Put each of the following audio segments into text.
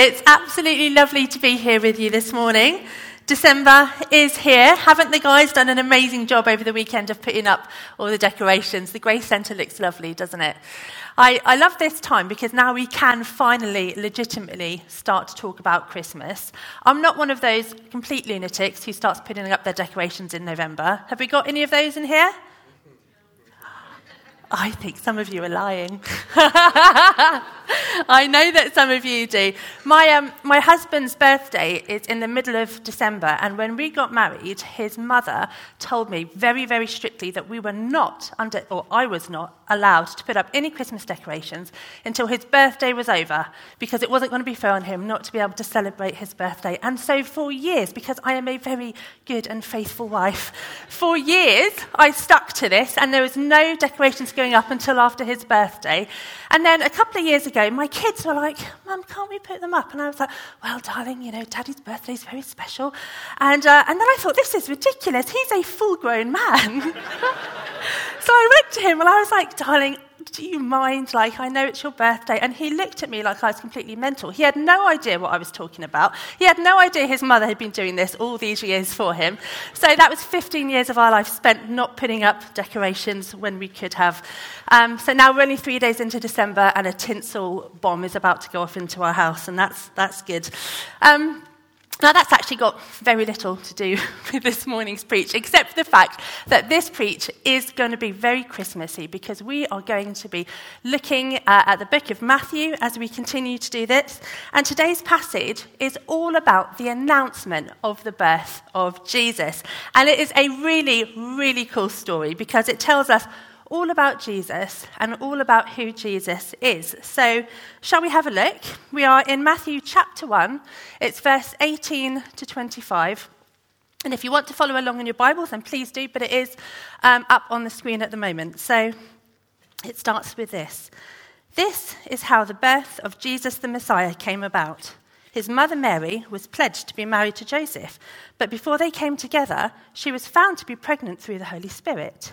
It's absolutely lovely to be here with you this morning. December is here. Haven't the guys done an amazing job over the weekend of putting up all the decorations? The Grace Centre looks lovely, doesn't it? I, I love this time because now we can finally, legitimately start to talk about Christmas. I'm not one of those complete lunatics who starts putting up their decorations in November. Have we got any of those in here? I think some of you are lying. I know that some of you do. My, um, my husband's birthday is in the middle of December, and when we got married, his mother told me very, very strictly that we were not under, or I was not, allowed to put up any Christmas decorations until his birthday was over, because it wasn't going to be fair on him not to be able to celebrate his birthday. And so for years, because I am a very good and faithful wife, for years I stuck to this, and there was no decorations going up until after his birthday. And then a couple of years ago, my kids were like, Mum, can't we put them up? And I was like, Well, darling, you know, Daddy's birthday is very special. And, uh, and then I thought, This is ridiculous. He's a full grown man. so I went to him and I was like, Darling, do you mind? Like, I know it's your birthday. And he looked at me like I was completely mental. He had no idea what I was talking about. He had no idea his mother had been doing this all these years for him. So that was 15 years of our life spent not putting up decorations when we could have. Um, so now we're only three days into December, and a tinsel bomb is about to go off into our house, and that's, that's good. Um, now, that's actually got very little to do with this morning's preach, except for the fact that this preach is going to be very Christmassy because we are going to be looking uh, at the book of Matthew as we continue to do this. And today's passage is all about the announcement of the birth of Jesus. And it is a really, really cool story because it tells us all about Jesus and all about who Jesus is. So, shall we have a look? We are in Matthew chapter 1, it's verse 18 to 25. And if you want to follow along in your Bibles, then please do, but it is um, up on the screen at the moment. So, it starts with this This is how the birth of Jesus the Messiah came about. His mother Mary was pledged to be married to Joseph, but before they came together, she was found to be pregnant through the Holy Spirit.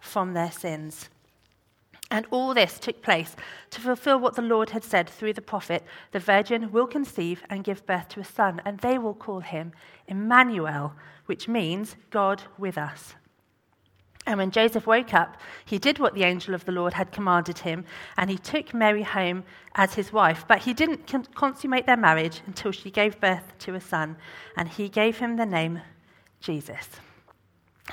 from their sins. And all this took place to fulfill what the Lord had said through the prophet the virgin will conceive and give birth to a son, and they will call him Emmanuel, which means God with us. And when Joseph woke up, he did what the angel of the Lord had commanded him, and he took Mary home as his wife. But he didn't consummate their marriage until she gave birth to a son, and he gave him the name Jesus.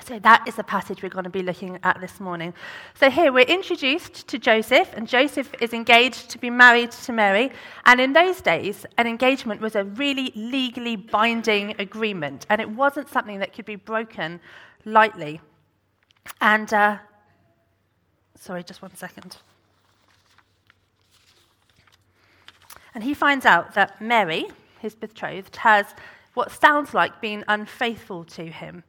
So that is the passage we're going to be looking at this morning. So here we're introduced to Joseph, and Joseph is engaged to be married to Mary. And in those days, an engagement was a really legally binding agreement, and it wasn't something that could be broken lightly. And, uh, sorry, just one second. And he finds out that Mary, his betrothed, has what sounds like been unfaithful to him.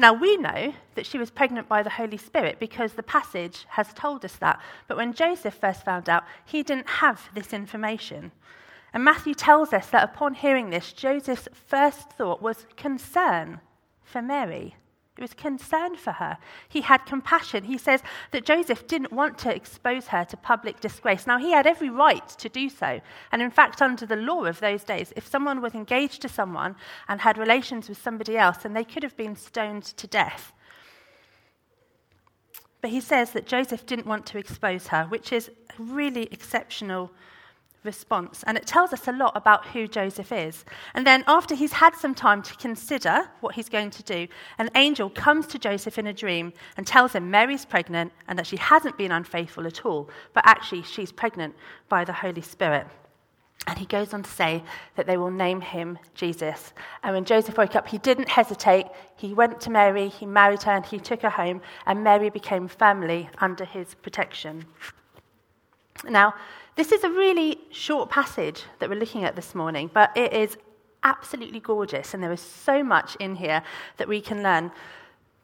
Now, we know that she was pregnant by the Holy Spirit because the passage has told us that. But when Joseph first found out, he didn't have this information. And Matthew tells us that upon hearing this, Joseph's first thought was concern for Mary. It was concern for her. He had compassion. He says that Joseph didn't want to expose her to public disgrace. Now, he had every right to do so. And in fact, under the law of those days, if someone was engaged to someone and had relations with somebody else, then they could have been stoned to death. But he says that Joseph didn't want to expose her, which is a really exceptional response. And it tells us a lot about who Joseph is. And then, after he's had some time to consider what he's going to do, an angel comes to Joseph in a dream and tells him Mary's pregnant and that she hasn't been unfaithful at all, but actually she's pregnant by the Holy Spirit. And he goes on to say that they will name him Jesus. And when Joseph woke up, he didn't hesitate. He went to Mary, he married her, and he took her home, and Mary became firmly under his protection. Now, This is a really short passage that we're looking at this morning, but it is absolutely gorgeous, and there is so much in here that we can learn.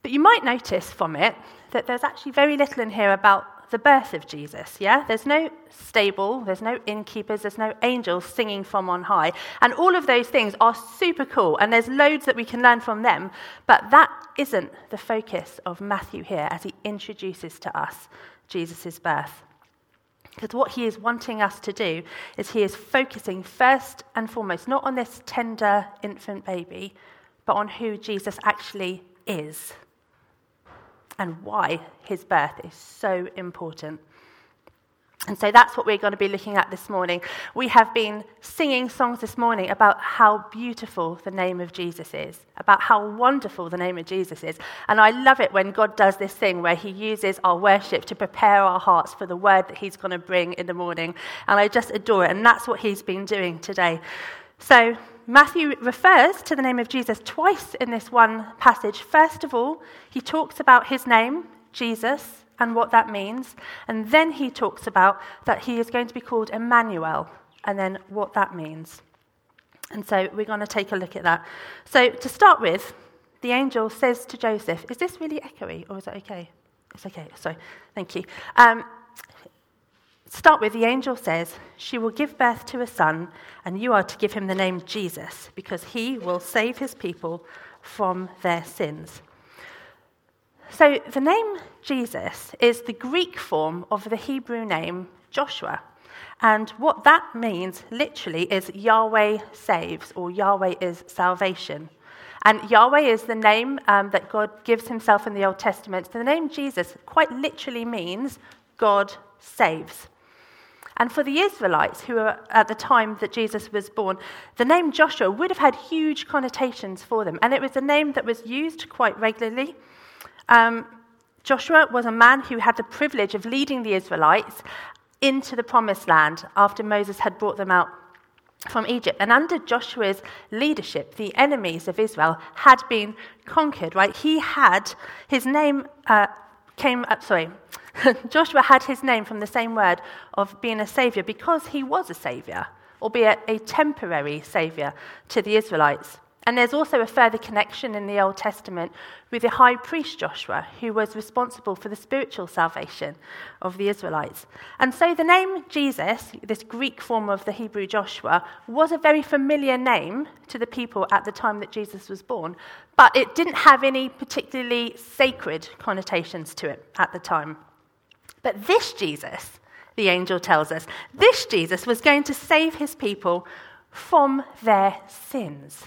But you might notice from it that there's actually very little in here about the birth of Jesus, yeah? There's no stable, there's no innkeepers, there's no angels singing from on high. And all of those things are super cool, and there's loads that we can learn from them. But that isn't the focus of Matthew here as he introduces to us Jesus' birth. Because what he is wanting us to do is he is focusing first and foremost not on this tender infant baby, but on who Jesus actually is and why his birth is so important. And so that's what we're going to be looking at this morning. We have been singing songs this morning about how beautiful the name of Jesus is, about how wonderful the name of Jesus is. And I love it when God does this thing where he uses our worship to prepare our hearts for the word that he's going to bring in the morning. And I just adore it. And that's what he's been doing today. So Matthew refers to the name of Jesus twice in this one passage. First of all, he talks about his name, Jesus and what that means. And then he talks about that he is going to be called Emmanuel and then what that means. And so we're going to take a look at that. So to start with, the angel says to Joseph, Is this really echoey or is that okay? It's okay, sorry, thank you. Um, start with the angel says, She will give birth to a son, and you are to give him the name Jesus, because he will save his people from their sins. So the name Jesus is the Greek form of the Hebrew name Joshua. And what that means literally is Yahweh saves or Yahweh is salvation. And Yahweh is the name um, that God gives himself in the Old Testament. So the name Jesus quite literally means God saves. And for the Israelites, who were at the time that Jesus was born, the name Joshua would have had huge connotations for them. And it was a name that was used quite regularly. Um, Joshua was a man who had the privilege of leading the Israelites into the promised land after Moses had brought them out from Egypt. And under Joshua's leadership, the enemies of Israel had been conquered, right? He had, his name uh, came up, sorry, Joshua had his name from the same word of being a savior because he was a savior, albeit a temporary savior to the Israelites. And there's also a further connection in the Old Testament with the high priest Joshua, who was responsible for the spiritual salvation of the Israelites. And so the name Jesus, this Greek form of the Hebrew Joshua, was a very familiar name to the people at the time that Jesus was born, but it didn't have any particularly sacred connotations to it at the time. But this Jesus, the angel tells us, this Jesus was going to save his people from their sins.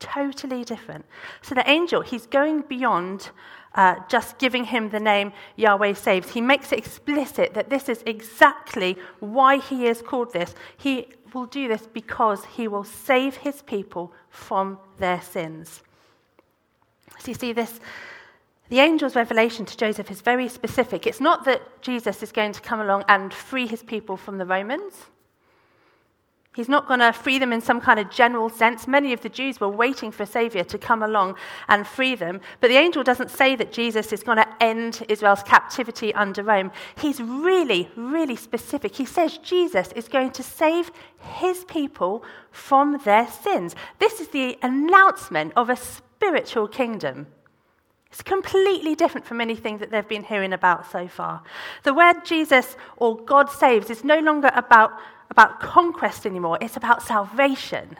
Totally different. So the angel, he's going beyond uh, just giving him the name Yahweh saves. He makes it explicit that this is exactly why he is called this. He will do this because he will save his people from their sins. So you see, this the angel's revelation to Joseph is very specific. It's not that Jesus is going to come along and free his people from the Romans. He's not going to free them in some kind of general sense. Many of the Jews were waiting for a Savior to come along and free them. But the angel doesn't say that Jesus is going to end Israel's captivity under Rome. He's really, really specific. He says Jesus is going to save his people from their sins. This is the announcement of a spiritual kingdom. It's completely different from anything that they've been hearing about so far. The word Jesus or God saves is no longer about about conquest anymore, it's about salvation.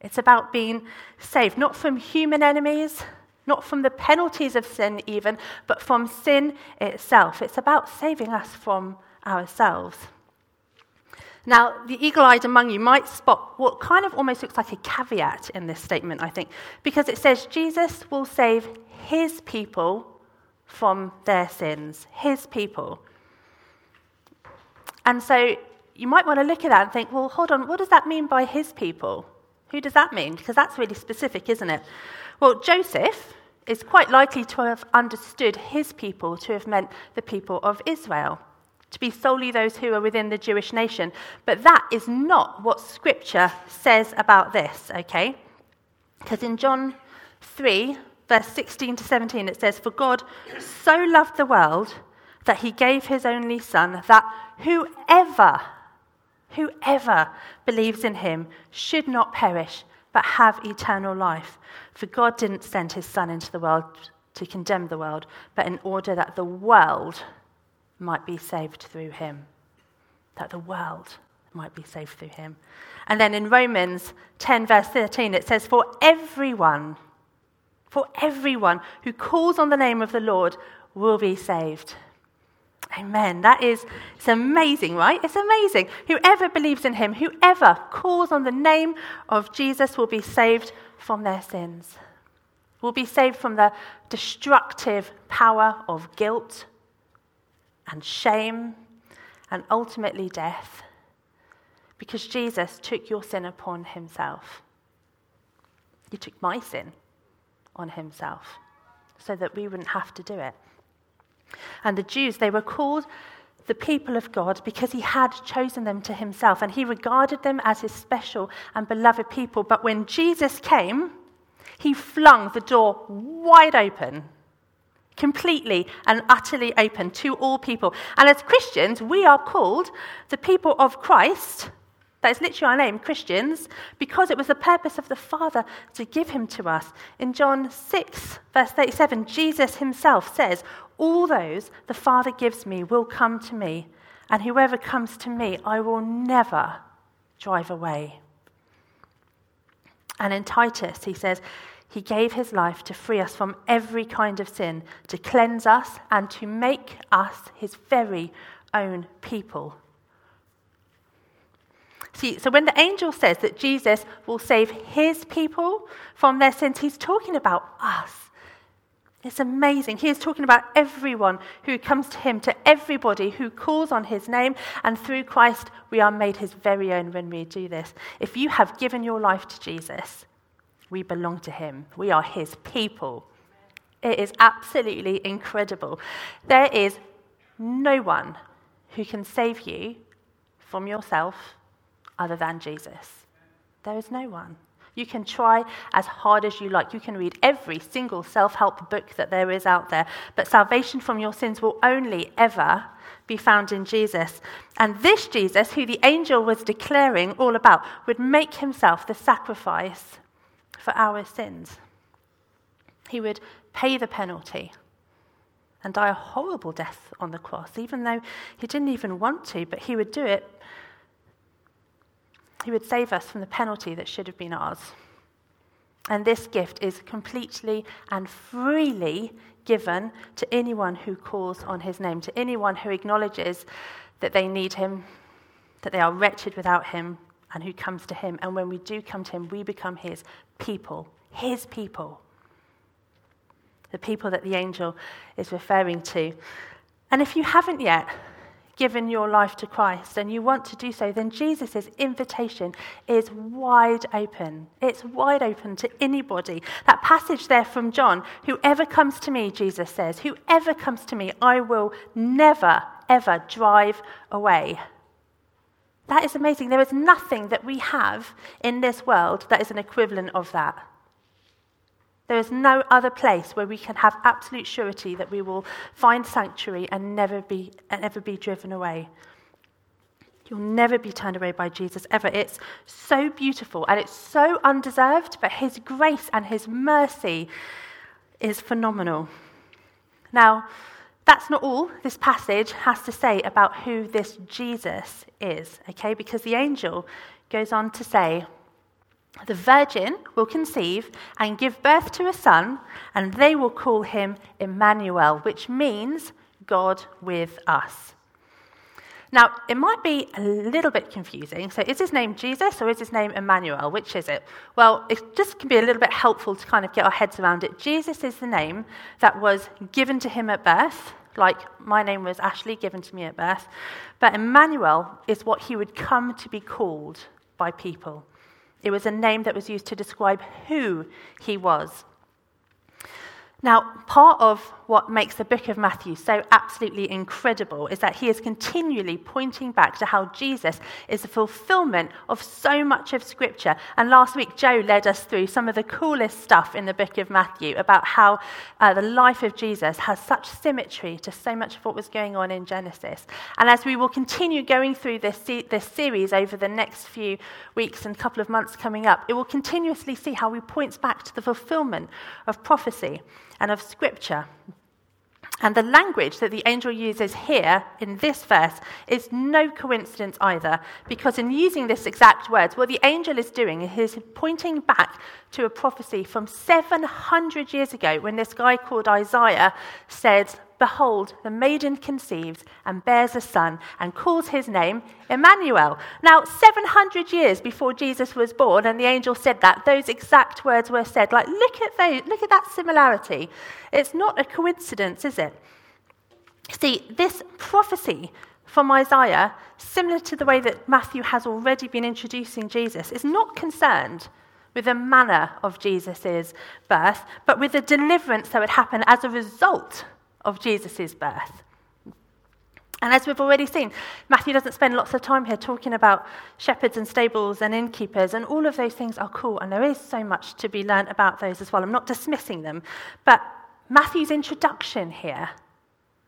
It's about being saved, not from human enemies, not from the penalties of sin, even, but from sin itself. It's about saving us from ourselves. Now, the eagle eyed among you might spot what kind of almost looks like a caveat in this statement, I think, because it says Jesus will save his people from their sins. His people. And so you might want to look at that and think, well, hold on, what does that mean by his people? Who does that mean? Because that's really specific, isn't it? Well, Joseph is quite likely to have understood his people to have meant the people of Israel, to be solely those who are within the Jewish nation. But that is not what Scripture says about this, okay? Because in John 3, verse 16 to 17, it says, For God so loved the world that he gave his only Son, that whoever, whoever believes in him should not perish, but have eternal life. For God didn't send his Son into the world to condemn the world, but in order that the world might be saved through him. That the world might be saved through him. And then in Romans 10, verse 13, it says, For everyone, for everyone who calls on the name of the Lord will be saved. Amen. That is it's amazing, right? It's amazing. Whoever believes in him, whoever calls on the name of Jesus will be saved from their sins. Will be saved from the destructive power of guilt and shame and ultimately death because Jesus took your sin upon himself. He took my sin on himself so that we wouldn't have to do it. And the Jews, they were called the people of God because he had chosen them to himself and he regarded them as his special and beloved people. But when Jesus came, he flung the door wide open, completely and utterly open to all people. And as Christians, we are called the people of Christ that is literally our name, Christians, because it was the purpose of the Father to give him to us. In John 6, verse 37, Jesus himself says, All those the Father gives me will come to me, and whoever comes to me, I will never drive away. And in Titus, he says, He gave his life to free us from every kind of sin, to cleanse us, and to make us his very own people. See, so when the angel says that Jesus will save his people from their sins, he's talking about us. It's amazing. He is talking about everyone who comes to him, to everybody who calls on his name, and through Christ we are made his very own when we do this. If you have given your life to Jesus, we belong to him. We are his people. It is absolutely incredible. There is no one who can save you from yourself other than Jesus. There is no one. You can try as hard as you like. You can read every single self help book that there is out there, but salvation from your sins will only ever be found in Jesus. And this Jesus, who the angel was declaring all about, would make himself the sacrifice for our sins. He would pay the penalty and die a horrible death on the cross, even though he didn't even want to, but he would do it he would save us from the penalty that should have been ours. And this gift is completely and freely given to anyone who calls on his name, to anyone who acknowledges that they need him, that they are wretched without him, and who comes to him. And when we do come to him, we become his people, his people. The people that the angel is referring to. And if you haven't yet, given your life to Christ and you want to do so, then Jesus' invitation is wide open. It's wide open to anybody. That passage there from John whoever comes to me, Jesus says, whoever comes to me, I will never, ever drive away. That is amazing. There is nothing that we have in this world that is an equivalent of that. There is no other place where we can have absolute surety that we will find sanctuary and never be, and never be driven away. You'll never be turned away by Jesus ever. It's so beautiful and it's so undeserved, but His grace and His mercy is phenomenal. Now, that's not all this passage has to say about who this Jesus is, okay? Because the angel goes on to say, the virgin will conceive and give birth to a son, and they will call him Emmanuel, which means God with us. Now, it might be a little bit confusing. So, is his name Jesus or is his name Emmanuel? Which is it? Well, it just can be a little bit helpful to kind of get our heads around it. Jesus is the name that was given to him at birth, like my name was Ashley, given to me at birth. But Emmanuel is what he would come to be called by people. It was a name that was used to describe who he was. Now, part of what makes the book of Matthew so absolutely incredible is that he is continually pointing back to how Jesus is the fulfillment of so much of Scripture. And last week, Joe led us through some of the coolest stuff in the book of Matthew about how uh, the life of Jesus has such symmetry to so much of what was going on in Genesis. And as we will continue going through this, se- this series over the next few weeks and couple of months coming up, it will continuously see how he points back to the fulfillment of prophecy and of Scripture. And the language that the angel uses here in this verse is no coincidence either, because in using this exact words, what the angel is doing is pointing back to a prophecy from 700 years ago when this guy called Isaiah said, Behold, the maiden conceives and bears a son and calls his name Emmanuel. Now, 700 years before Jesus was born, and the angel said that, those exact words were said. Like, look at, those, look at that similarity. It's not a coincidence, is it? See, this prophecy from Isaiah, similar to the way that Matthew has already been introducing Jesus, is not concerned with the manner of Jesus' birth, but with the deliverance that would happen as a result of Jesus' birth. And as we've already seen, Matthew doesn't spend lots of time here talking about shepherds and stables and innkeepers, and all of those things are cool, and there is so much to be learnt about those as well. I'm not dismissing them, but Matthew's introduction here,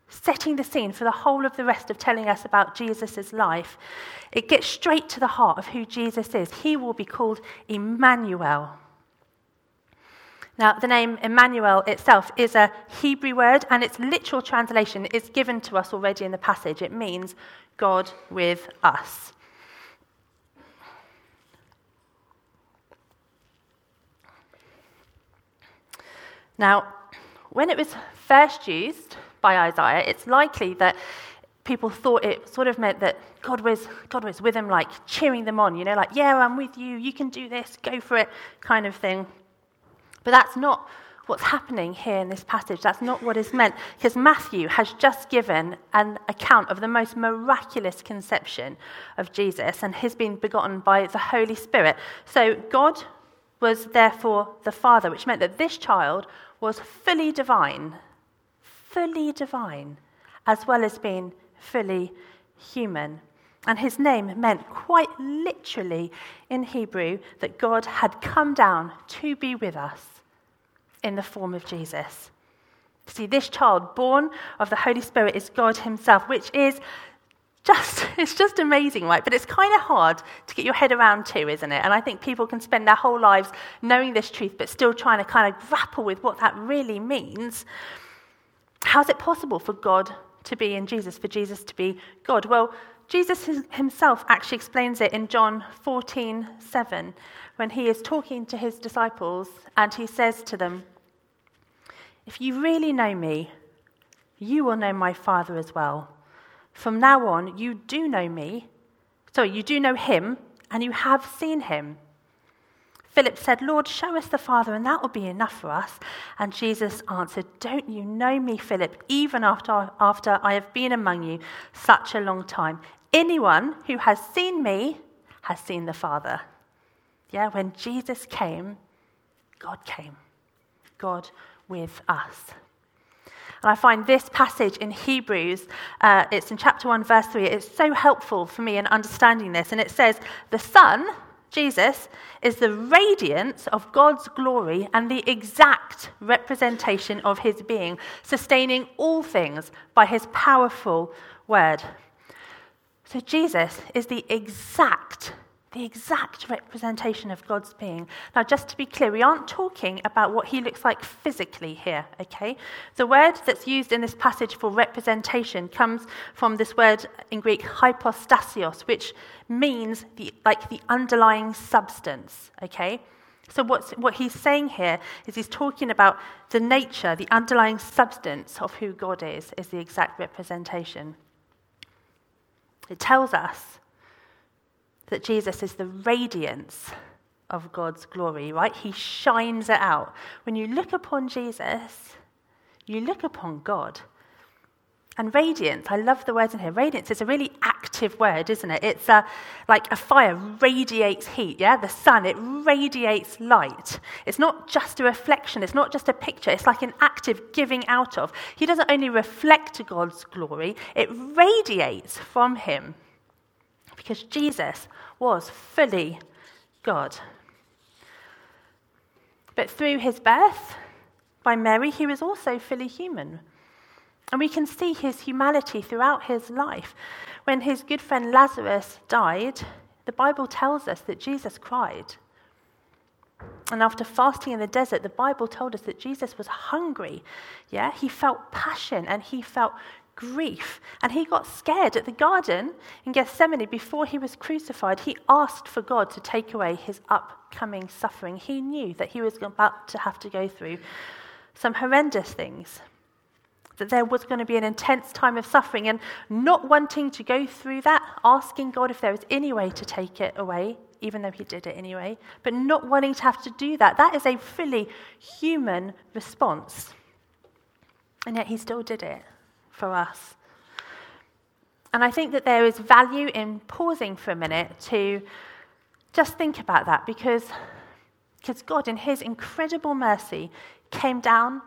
setting the scene for the whole of the rest of telling us about Jesus' life, it gets straight to the heart of who Jesus is. He will be called Emmanuel, now, the name Emmanuel itself is a Hebrew word, and its literal translation is given to us already in the passage. It means God with us. Now, when it was first used by Isaiah, it's likely that people thought it sort of meant that God was, God was with them, like cheering them on, you know, like, yeah, I'm with you, you can do this, go for it, kind of thing. But that's not what's happening here in this passage. That's not what is meant, because Matthew has just given an account of the most miraculous conception of Jesus, and he's been begotten by the Holy Spirit. So God was therefore the Father, which meant that this child was fully divine, fully divine, as well as being fully human. And his name meant quite literally in Hebrew that God had come down to be with us in the form of Jesus. See, this child born of the Holy Spirit is God Himself, which is just, it's just amazing, right? But it's kind of hard to get your head around too, isn't it? And I think people can spend their whole lives knowing this truth, but still trying to kind of grapple with what that really means. How's it possible for God to be in Jesus, for Jesus to be God? Well, Jesus himself actually explains it in John 14 7, when he is talking to his disciples and he says to them, if you really know me, you will know my Father as well. From now on, you do know me. so you do know him, and you have seen him. Philip said, Lord, show us the Father, and that will be enough for us. And Jesus answered, Don't you know me, Philip, even after, after I have been among you such a long time? Anyone who has seen me has seen the Father. Yeah, when Jesus came, God came. God with us. And I find this passage in Hebrews, uh, it's in chapter 1, verse 3, it's so helpful for me in understanding this. And it says, The Son, Jesus, is the radiance of God's glory and the exact representation of his being, sustaining all things by his powerful word. So Jesus is the exact the exact representation of God's being. Now, just to be clear, we aren't talking about what he looks like physically here, okay? The word that's used in this passage for representation comes from this word in Greek, hypostasios, which means the, like the underlying substance, okay? So, what's, what he's saying here is he's talking about the nature, the underlying substance of who God is, is the exact representation. It tells us that Jesus is the radiance of God's glory, right? He shines it out. When you look upon Jesus, you look upon God. And radiance, I love the word in here. Radiance is a really active word, isn't it? It's a, like a fire radiates heat, yeah? The sun, it radiates light. It's not just a reflection, it's not just a picture, it's like an active giving out of. He doesn't only reflect God's glory, it radiates from him. Because Jesus was fully God. But through his birth by Mary, he was also fully human. And we can see his humanity throughout his life. When his good friend Lazarus died, the Bible tells us that Jesus cried. And after fasting in the desert, the Bible told us that Jesus was hungry. Yeah, he felt passion and he felt grief. And he got scared at the garden in Gethsemane before he was crucified. He asked for God to take away his upcoming suffering. He knew that he was about to have to go through some horrendous things that there was going to be an intense time of suffering, and not wanting to go through that, asking God if there was any way to take it away, even though He did it anyway, but not wanting to have to do that. That is a fully human response. And yet He still did it for us. And I think that there is value in pausing for a minute to just think about that because, because God, in His incredible mercy, came down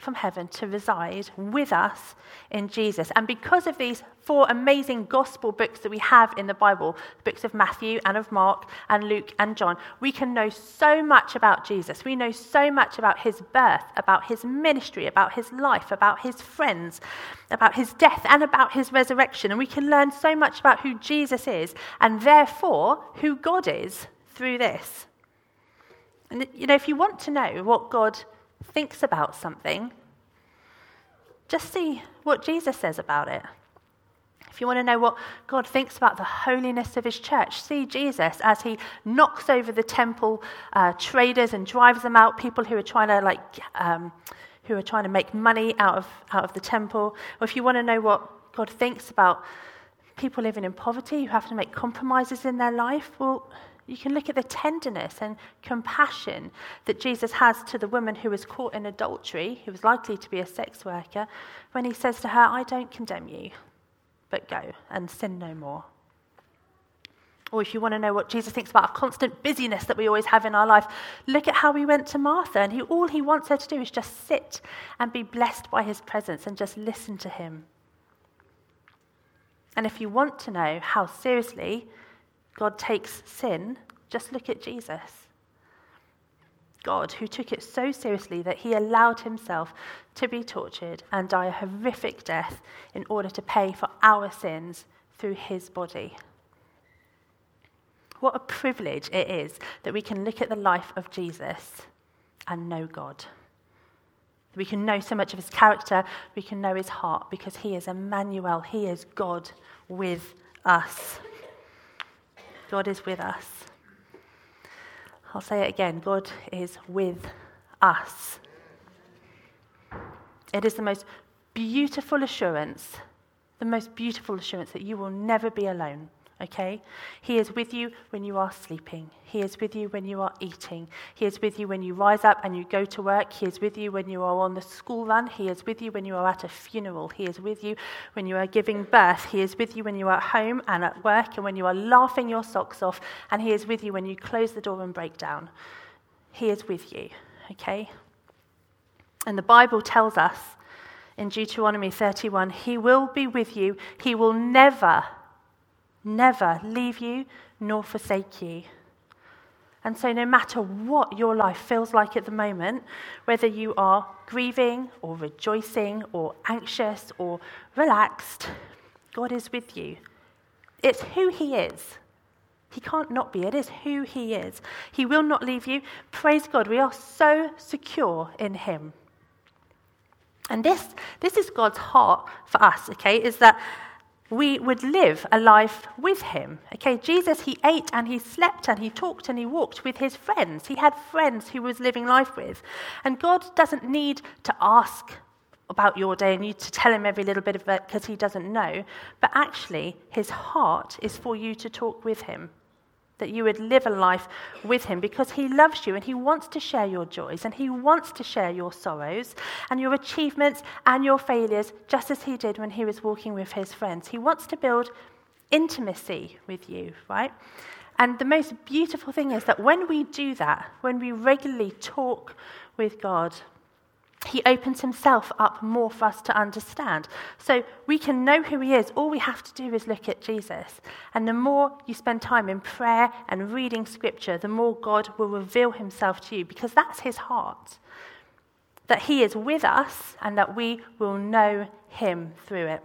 from heaven to reside with us in Jesus. And because of these four amazing gospel books that we have in the Bible, the books of Matthew and of Mark and Luke and John, we can know so much about Jesus. We know so much about his birth, about his ministry, about his life, about his friends, about his death, and about his resurrection. And we can learn so much about who Jesus is and therefore who God is through this. And, you know, if you want to know what God thinks about something, just see what Jesus says about it. If you want to know what God thinks about the holiness of his church, see Jesus as he knocks over the temple uh, traders and drives them out, people who are trying to like um, who are trying to make money out of out of the temple. Or if you want to know what God thinks about people living in poverty who have to make compromises in their life, well, you can look at the tenderness and compassion that Jesus has to the woman who was caught in adultery, who was likely to be a sex worker, when he says to her, I don't condemn you, but go and sin no more. Or if you want to know what Jesus thinks about our constant busyness that we always have in our life, look at how he went to Martha, and he, all he wants her to do is just sit and be blessed by his presence and just listen to him. And if you want to know how seriously God takes sin, just look at Jesus. God, who took it so seriously that he allowed himself to be tortured and die a horrific death in order to pay for our sins through his body. What a privilege it is that we can look at the life of Jesus and know God. We can know so much of his character, we can know his heart because he is Emmanuel, he is God with us. God is with us. I'll say it again God is with us. It is the most beautiful assurance, the most beautiful assurance that you will never be alone okay? He is with you when you are sleeping. He is with you when you are eating. He is with you when you rise up and you go to work. He is with you when you are on the school run. He is with you when you are at a funeral. He is with you when you are giving birth. He is with you when you are at home and at work and when you are laughing your socks off. And He is with you when you close the door and break down. He is with you, okay? And the Bible tells us in Deuteronomy 31 He will be with you, He will never never leave you nor forsake you. And so, no matter what your life feels like at the moment, whether you are grieving or rejoicing or anxious or relaxed, God is with you. It's who He is. He can't not be. It is who He is. He will not leave you. Praise God. We are so secure in Him. And this, this is God's heart for us, okay? Is that we would live a life with him. Okay, Jesus, he ate and he slept and he talked and he walked with his friends. He had friends who was living life with. And God doesn't need to ask about your day and you to tell him every little bit of it because he doesn't know. But actually, his heart is for you to talk with him. That you would live a life with Him because He loves you and He wants to share your joys and He wants to share your sorrows and your achievements and your failures, just as He did when He was walking with His friends. He wants to build intimacy with you, right? And the most beautiful thing is that when we do that, when we regularly talk with God, he opens himself up more for us to understand. So we can know who he is. All we have to do is look at Jesus. And the more you spend time in prayer and reading scripture, the more God will reveal himself to you because that's his heart. That he is with us and that we will know him through it.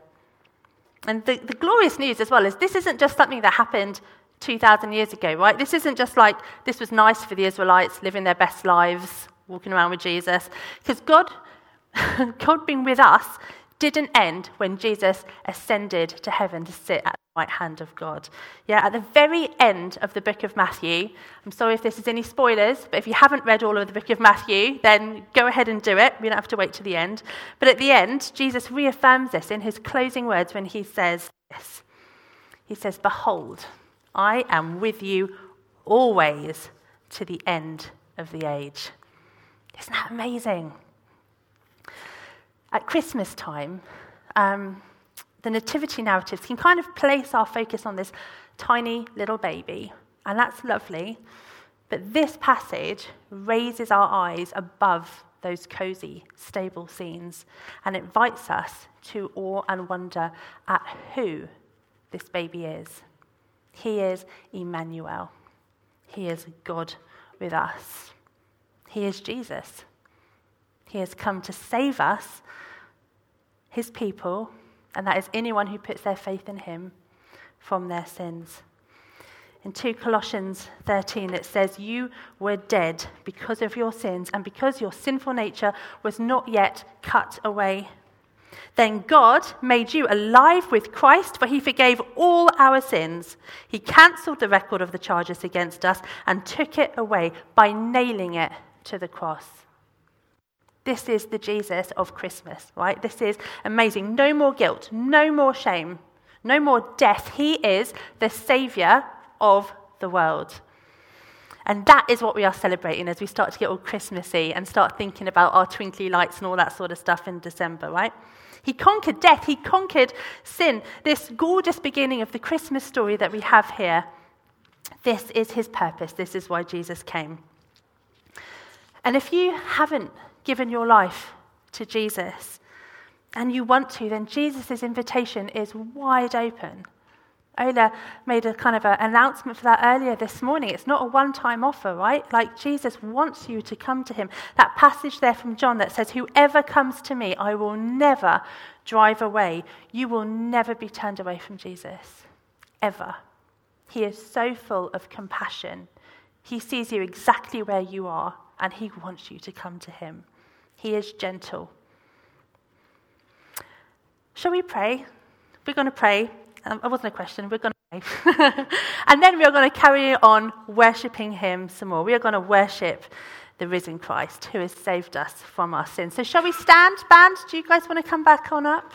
And the, the glorious news as well is this isn't just something that happened 2,000 years ago, right? This isn't just like this was nice for the Israelites living their best lives walking around with Jesus. Because God, God being with us didn't end when Jesus ascended to heaven to sit at the right hand of God. Yeah, at the very end of the book of Matthew, I'm sorry if this is any spoilers, but if you haven't read all of the book of Matthew, then go ahead and do it. We don't have to wait to the end. But at the end, Jesus reaffirms this in his closing words when he says this. He says, Behold, I am with you always to the end of the age. Isn't that amazing? At Christmas time, um, the nativity narratives can kind of place our focus on this tiny little baby, and that's lovely. But this passage raises our eyes above those cozy, stable scenes and invites us to awe and wonder at who this baby is. He is Emmanuel, He is God with us. He is Jesus. He has come to save us, his people, and that is anyone who puts their faith in him from their sins. In 2 Colossians 13, it says, You were dead because of your sins and because your sinful nature was not yet cut away. Then God made you alive with Christ, for he forgave all our sins. He cancelled the record of the charges against us and took it away by nailing it to the cross. This is the Jesus of Christmas, right? This is amazing. No more guilt, no more shame, no more death. He is the Saviour of the world. And that is what we are celebrating as we start to get all Christmassy and start thinking about our twinkly lights and all that sort of stuff in December, right? He conquered death, he conquered sin. This gorgeous beginning of the Christmas story that we have here. This is his purpose. This is why Jesus came. And if you haven't given your life to Jesus and you want to, then Jesus' invitation is wide open. Ola made a kind of an announcement for that earlier this morning. It's not a one time offer, right? Like Jesus wants you to come to him. That passage there from John that says, Whoever comes to me, I will never drive away. You will never be turned away from Jesus. Ever. He is so full of compassion. He sees you exactly where you are and He wants you to come to Him. He is gentle. Shall we pray? We're going to pray. Um, it wasn't a question, we're going to pray. and then we are going to carry on worshipping Him some more. We are going to worship the risen Christ who has saved us from our sins. So, shall we stand, band? Do you guys want to come back on up?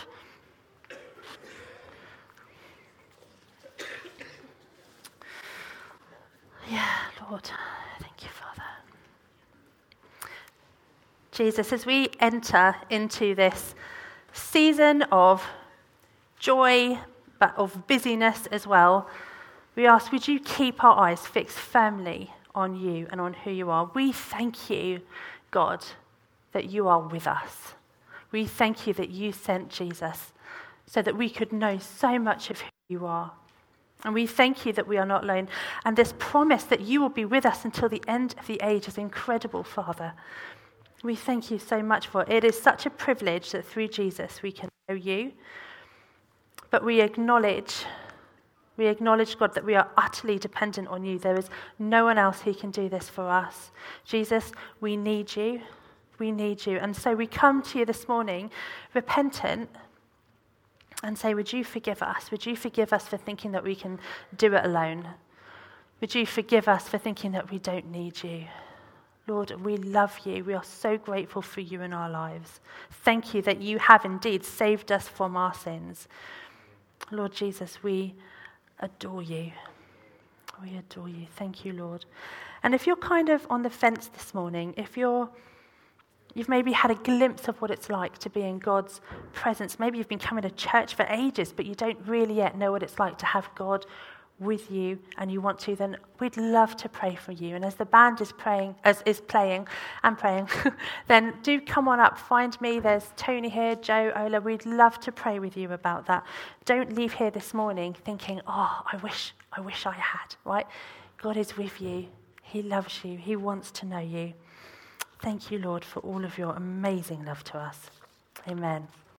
Yeah, Lord. Jesus, as we enter into this season of joy, but of busyness as well, we ask, would you keep our eyes fixed firmly on you and on who you are? We thank you, God, that you are with us. We thank you that you sent Jesus so that we could know so much of who you are. And we thank you that we are not alone. And this promise that you will be with us until the end of the age is incredible, Father. We thank you so much for it. It is such a privilege that through Jesus we can know you. But we acknowledge, we acknowledge, God, that we are utterly dependent on you. There is no one else who can do this for us. Jesus, we need you. We need you. And so we come to you this morning repentant and say, Would you forgive us? Would you forgive us for thinking that we can do it alone? Would you forgive us for thinking that we don't need you? Lord, we love you. We are so grateful for you in our lives. Thank you that you have indeed saved us from our sins. Lord Jesus, we adore you. we adore you. Thank you, Lord. And if you're kind of on the fence this morning, if you're You've maybe had a glimpse of what it's like to be in God's presence. Maybe you've been coming to church for ages, but you don't really yet know what it's like to have God with you and you want to, then we'd love to pray for you. And as the band is praying, as is playing and praying, then do come on up, find me. There's Tony here, Joe, Ola. We'd love to pray with you about that. Don't leave here this morning thinking, oh, I wish, I wish I had, right? God is with you. He loves you. He wants to know you. Thank you, Lord, for all of your amazing love to us. Amen.